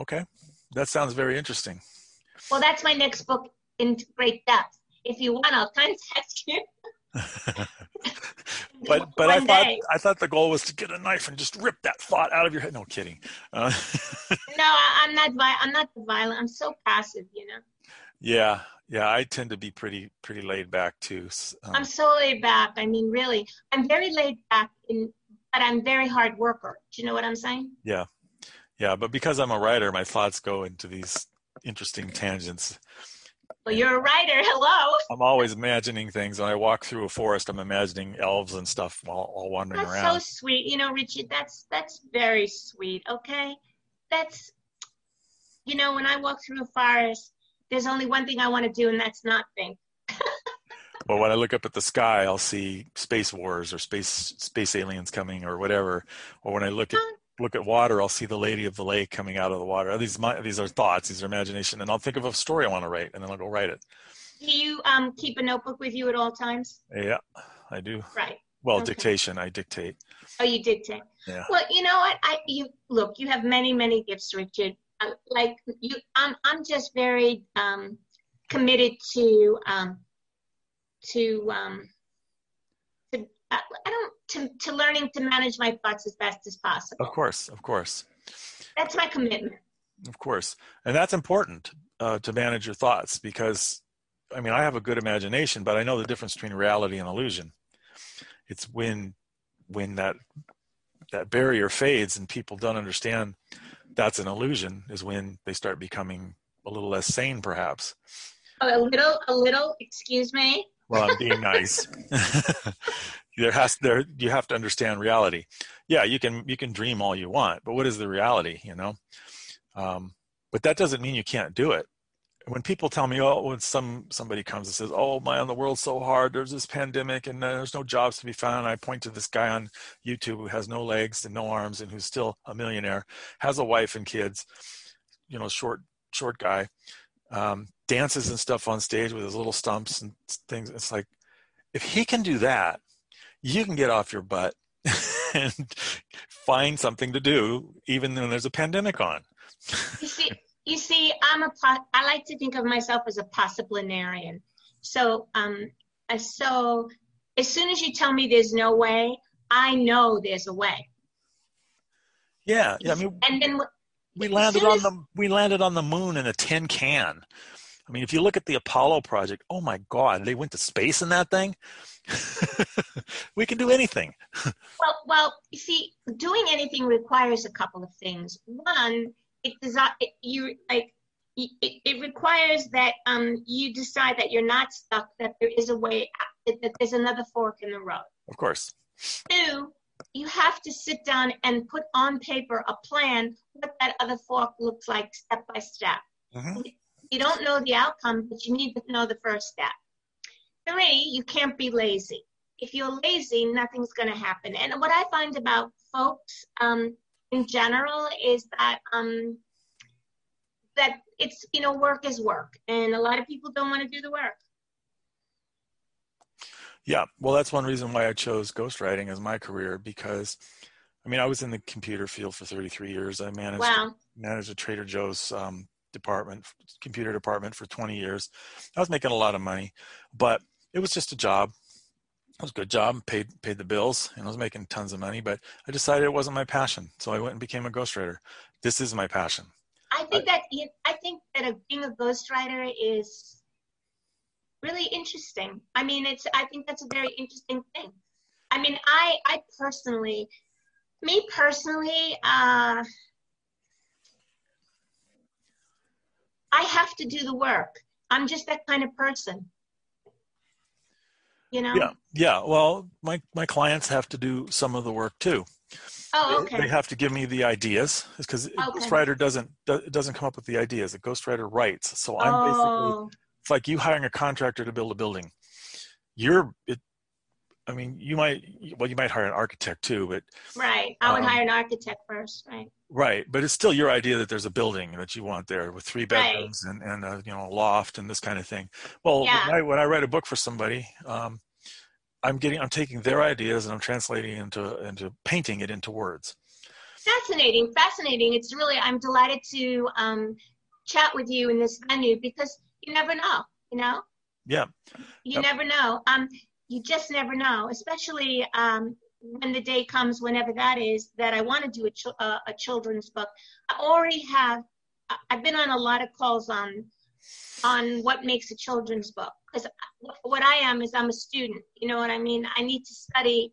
Okay, that sounds very interesting. Well, that's my next book in great depth. If you want, I'll contact you. *laughs* *laughs* but but I thought day. I thought the goal was to get a knife and just rip that thought out of your head. No kidding. Uh, *laughs* no, I'm not. I'm not violent. I'm so passive, you know. Yeah, yeah. I tend to be pretty pretty laid back too. Um, I'm so laid back. I mean, really, I'm very laid back, in, but I'm very hard worker. Do you know what I'm saying? Yeah, yeah. But because I'm a writer, my thoughts go into these interesting tangents. Well, you're a writer. Hello. I'm always imagining things. When I walk through a forest, I'm imagining elves and stuff while all wandering that's around. That's so sweet. You know, Richard, that's that's very sweet. Okay, that's you know, when I walk through a forest, there's only one thing I want to do, and that's not think. *laughs* well, when I look up at the sky, I'll see space wars or space space aliens coming or whatever. Or when I look at look at water, I'll see the lady of the lake coming out of the water. These my, these are thoughts, these are imagination, and I'll think of a story I want to write, and then I'll go write it. Do you um, keep a notebook with you at all times? Yeah, I do. Right. Well, okay. dictation, I dictate. Oh, you dictate. Yeah. Well, you know what? I you look. You have many, many gifts, Richard. Uh, like you, I'm. I'm just very um, committed to um, to um, to. Uh, I don't to, to learning to manage my thoughts as best as possible. Of course, of course. That's my commitment. Of course. And that's important uh, to manage your thoughts because, I mean, I have a good imagination, but I know the difference between reality and illusion. It's when when that that barrier fades and people don't understand that's an illusion is when they start becoming a little less sane perhaps a little a little excuse me well i'm being nice *laughs* *laughs* there has there you have to understand reality. Yeah you can you can dream all you want but what is the reality you know? Um, but that doesn't mean you can't do it. When people tell me oh when some somebody comes and says oh man the world's so hard there's this pandemic and uh, there's no jobs to be found i point to this guy on youtube who has no legs and no arms and who's still a millionaire has a wife and kids you know short short guy um, dances and stuff on stage with his little stumps and things. It's like if he can do that you can get off your butt *laughs* and find something to do even when there's a pandemic on. you see, you see, I'm a I like to think of myself as a possiblinarian. So, um, so as soon as you tell me there's no way, I know there's a way. Yeah, yeah. I mean, and then we landed on the we landed on the moon in a tin can. I mean, if you look at the Apollo project, oh my God, they went to space in that thing. *laughs* we can do anything. *laughs* well, well, you see, doing anything requires a couple of things. One, it not, it, you like it, it requires that um, you decide that you're not stuck, that there is a way, that there's another fork in the road. Of course. Two, you have to sit down and put on paper a plan what that other fork looks like step by step. Mhm. You don't know the outcome, but you need to know the first step. Three, you can't be lazy. If you're lazy, nothing's going to happen. And what I find about folks um, in general is that um, that it's you know work is work, and a lot of people don't want to do the work. Yeah, well, that's one reason why I chose ghostwriting as my career because, I mean, I was in the computer field for 33 years. I managed Wow. managed a Trader Joe's um, department, computer department for 20 years. I was making a lot of money, but it was just a job. It was a good job, paid paid the bills, and I was making tons of money. But I decided it wasn't my passion, so I went and became a ghostwriter. This is my passion. I think that I think that a, being a ghostwriter is really interesting. I mean, it's I think that's a very interesting thing. I mean, I I personally, me personally, uh, I have to do the work. I'm just that kind of person. You know? Yeah, yeah. Well, my my clients have to do some of the work too. Oh, okay. They have to give me the ideas because a ghostwriter doesn't do- doesn't come up with the ideas. A ghostwriter writes. So I'm basically oh, it's like you hiring a contractor to build a building. You're it. I mean, you might well you might hire an architect too, but right. I would um, hire an architect first, right? right. But it's still your idea that there's a building that you want there with three Right. bedrooms and and a, you know a loft and this kind of thing. Well, Yeah. when, I, when I write a book for somebody, um, I'm getting I'm taking their ideas and I'm translating it into into painting it into words. Fascinating, fascinating. It's really, I'm delighted to um, chat with you in this venue because you never know, you know? Yeah. You Yep. never know. Um, you just never know, especially um, when the day comes, whenever that is, that I want to do a, chil- uh, a children's book. I already have, I've been on a lot of calls on on what makes a children's book because what I am is I'm a student. You know what I mean? I need to study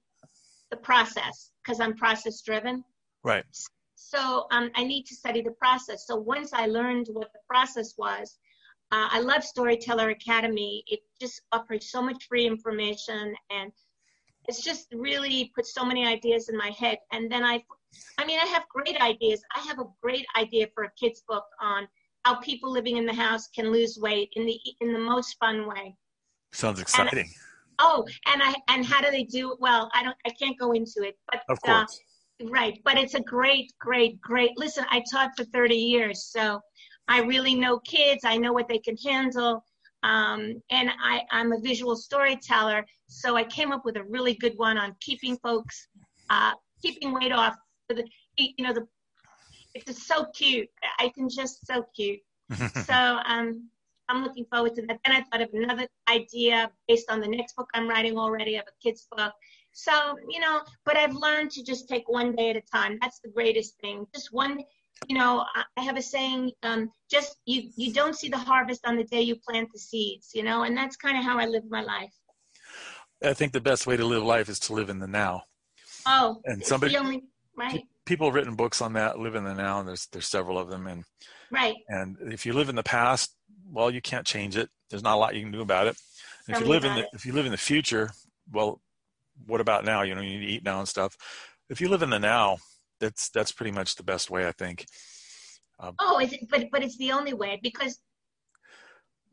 the process because I'm process driven. Right. So um, I need to study the process. So once I learned what the process was, uh, I love Storyteller Academy. It just offers so much free information and it's just really put so many ideas in my head. And then I, I mean, I have great ideas. I have a great idea for a kid's book on how people living in the house can lose weight in the in the most fun way. Sounds exciting. Oh, and I and how do they do it? Well, I don't, I can't go into it, but Of uh, course. Right, but it's a great, great, great. Listen, I taught for 30 years, so I really know kids. I know what they can handle, um, and I, I'm a visual storyteller. So I came up with a really good one on keeping folks, uh, keeping weight off. The, you know, the it's just so cute. I can just so cute. *laughs* So um, I'm looking forward to that. Then I thought of another idea based on the next book I'm writing already of a kid's book. So, you know, but I've learned to just take one day at a time. That's the greatest thing. Just one, you know, I- have a saying, um, just you, you don't see the harvest on the day you plant the seeds, you know, and that's kind of how I live my life. I think the best way to live life is to live in the now. Oh, And somebody- the only, right, People have written books on that, live in the now, and there's there's several of them. And right. and if you live in the past, well, you can't change it. There's not a lot you can do about it. If you live in the it. if you live in the future, well, what about now? You know, you need to eat now and stuff. If you live in the now, that's that's pretty much the best way, I think. Um, oh, is it, but but it's the only way because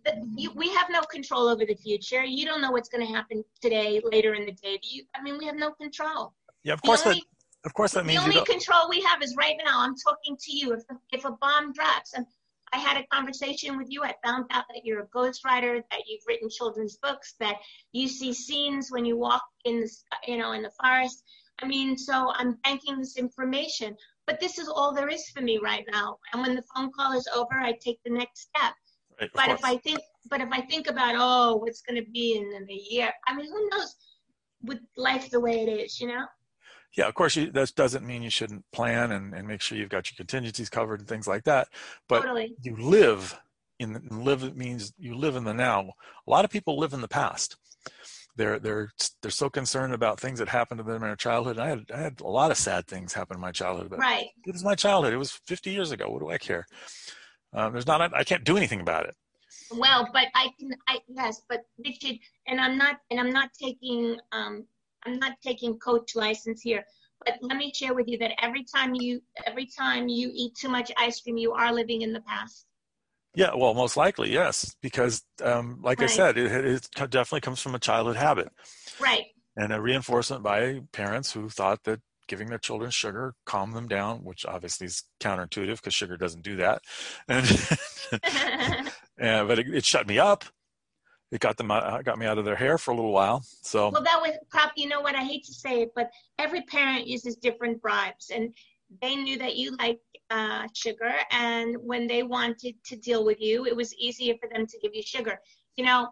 the, you, we have no control over the future. You don't know what's going to happen today, later in the day. Do you? I mean, we have no control. Yeah, of The course that of course that the means you only control we have is right now. I'm talking to you. If if a bomb drops, and I had a conversation with you, I found out that you're a ghostwriter, that you've written children's books, that you see scenes when you walk in the you know in the forest. I mean, so I'm banking this information. But this is all there is for me right now. And when the phone call is over, I take the next step. Right, But course. if I think, but if I think about, oh, what's going to be in, in a year? I mean, who knows? With life the way it is, you know. yeah, of course, you, that doesn't mean you shouldn't plan and, and make sure you've got your contingencies covered and things like that. But totally. you live in the, live means you live in the now. A lot of people live in the past. They're they're they're so concerned about things that happened to them in their childhood. I had I had a lot of sad things happen in my childhood, but Right. it was my childhood. It was 50 years ago. What do I care? Um, there's not I can't do anything about it. Well, but I can, I yes, but Richard, and I'm not, and I'm not taking, um, I'm not taking coach license here. but let me share with you that every time you every time you eat too much ice cream, you are living in the past. Yeah, well, most likely, yes, because um, like Right. I said, it, it definitely comes from a childhood habit Right. and a reinforcement by parents who thought that giving their children sugar calmed them down, which obviously is counterintuitive because sugar doesn't do that. And, *laughs* and but it, it shut me up. It got them out, got me out of their hair for a little while. So well, that was prop. You know what? I hate to say it, but every parent uses different bribes, and they knew that you liked uh, sugar, and when they wanted to deal with you, it was easier for them to give you sugar. You know,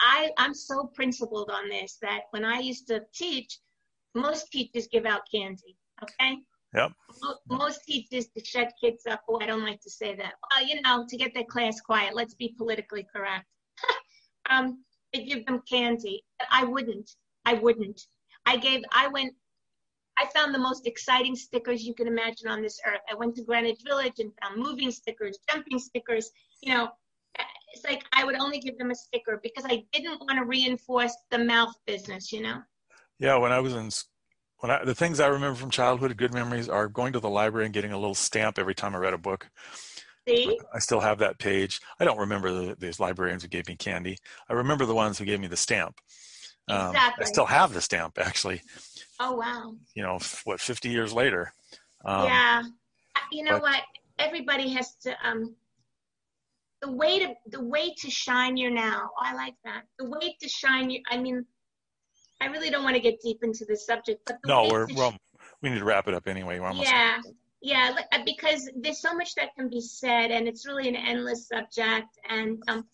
I I'm so principled on this that when I used to teach, most teachers give out candy. Okay. Yep. Most teachers to shut kids up. Oh, I don't like to say that. Well, you know, to get their class quiet. Let's be politically correct. *laughs* um, they give them candy. I wouldn't. I wouldn't. I gave. I went. I found the most exciting stickers you can imagine on this earth. I went to Greenwich Village and found moving stickers, jumping stickers. You know, it's like I would only give them a sticker because I didn't want to reinforce the mouth business. You know. yeah, when I was in when I, the things I remember from childhood, good memories, are going to the library and getting a little stamp every time I read a book. See. I still have that page. I don't remember the, these librarians who gave me candy. I remember the ones who gave me the stamp. Um, Exactly. I still have the stamp, actually. Oh wow. You know, what, 50 years later. Um, yeah. You know but- what? Everybody has to um the way to the way to shine your now. I like that. The way to shine your I mean I really don't want to get deep into this subject, but the No, we're, well, we need to wrap it up anyway. Yeah, yeah, uh, because there's so much that can be said, and it's really an endless subject. And um,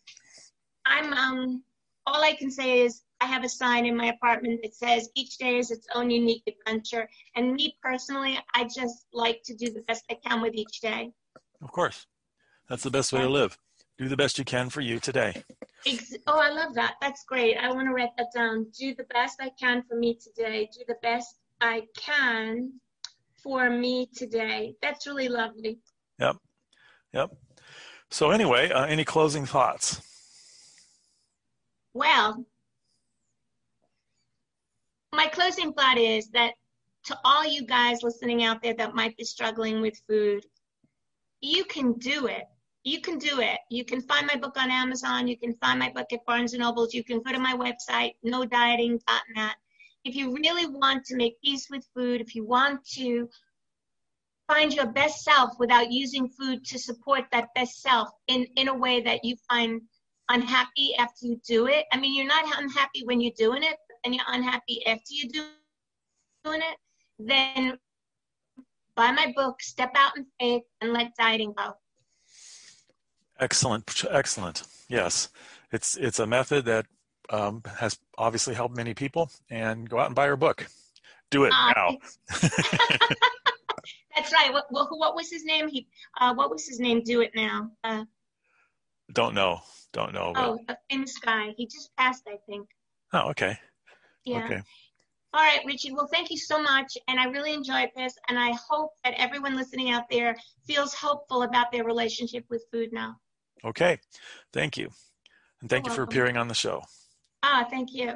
I'm um, all I can say is I have a sign in my apartment that says each day is its own unique adventure. And me personally, I just like to do the best I can with each day. Of course. That's the best way to live. Do the best you can for you today. Ex- oh, I love that. That's great. I want to write that down. Do the best I can for me today. Do the best I can for me today. That's really lovely. Yep. Yep. So, anyway, uh, any closing thoughts? Well, my closing thought is that to all you guys listening out there that might be struggling with food, you can do it. You can do it. You can find my book on Amazon. You can find my book at Barnes and Nobles. You can go to my website, nodieting.net. If you really want to make peace with food, if you want to find your best self without using food to support that best self in, in a way that you find unhappy after you do it. I mean, you're not unhappy when you're doing it, and you're unhappy after you do doing it. Then buy my book, Step Out in Faith, and let dieting go. Excellent. Excellent. Yes. It's, it's a method that um, has obviously helped many people. And go out and buy her book. Do it Uh, now. *laughs* That's right. What, what, what was his name? He, uh, what was his name? Do it now. Uh, Don't know. Don't know. But, oh, a famous guy. He just passed, I think. oh, okay. Yeah. Okay. All right, Richie. Well, thank you so much. And I really enjoyed this. And I hope that everyone listening out there feels hopeful about their relationship with food now. Okay. Thank you. And thank You're you for welcome. appearing on the show. Ah, thank you.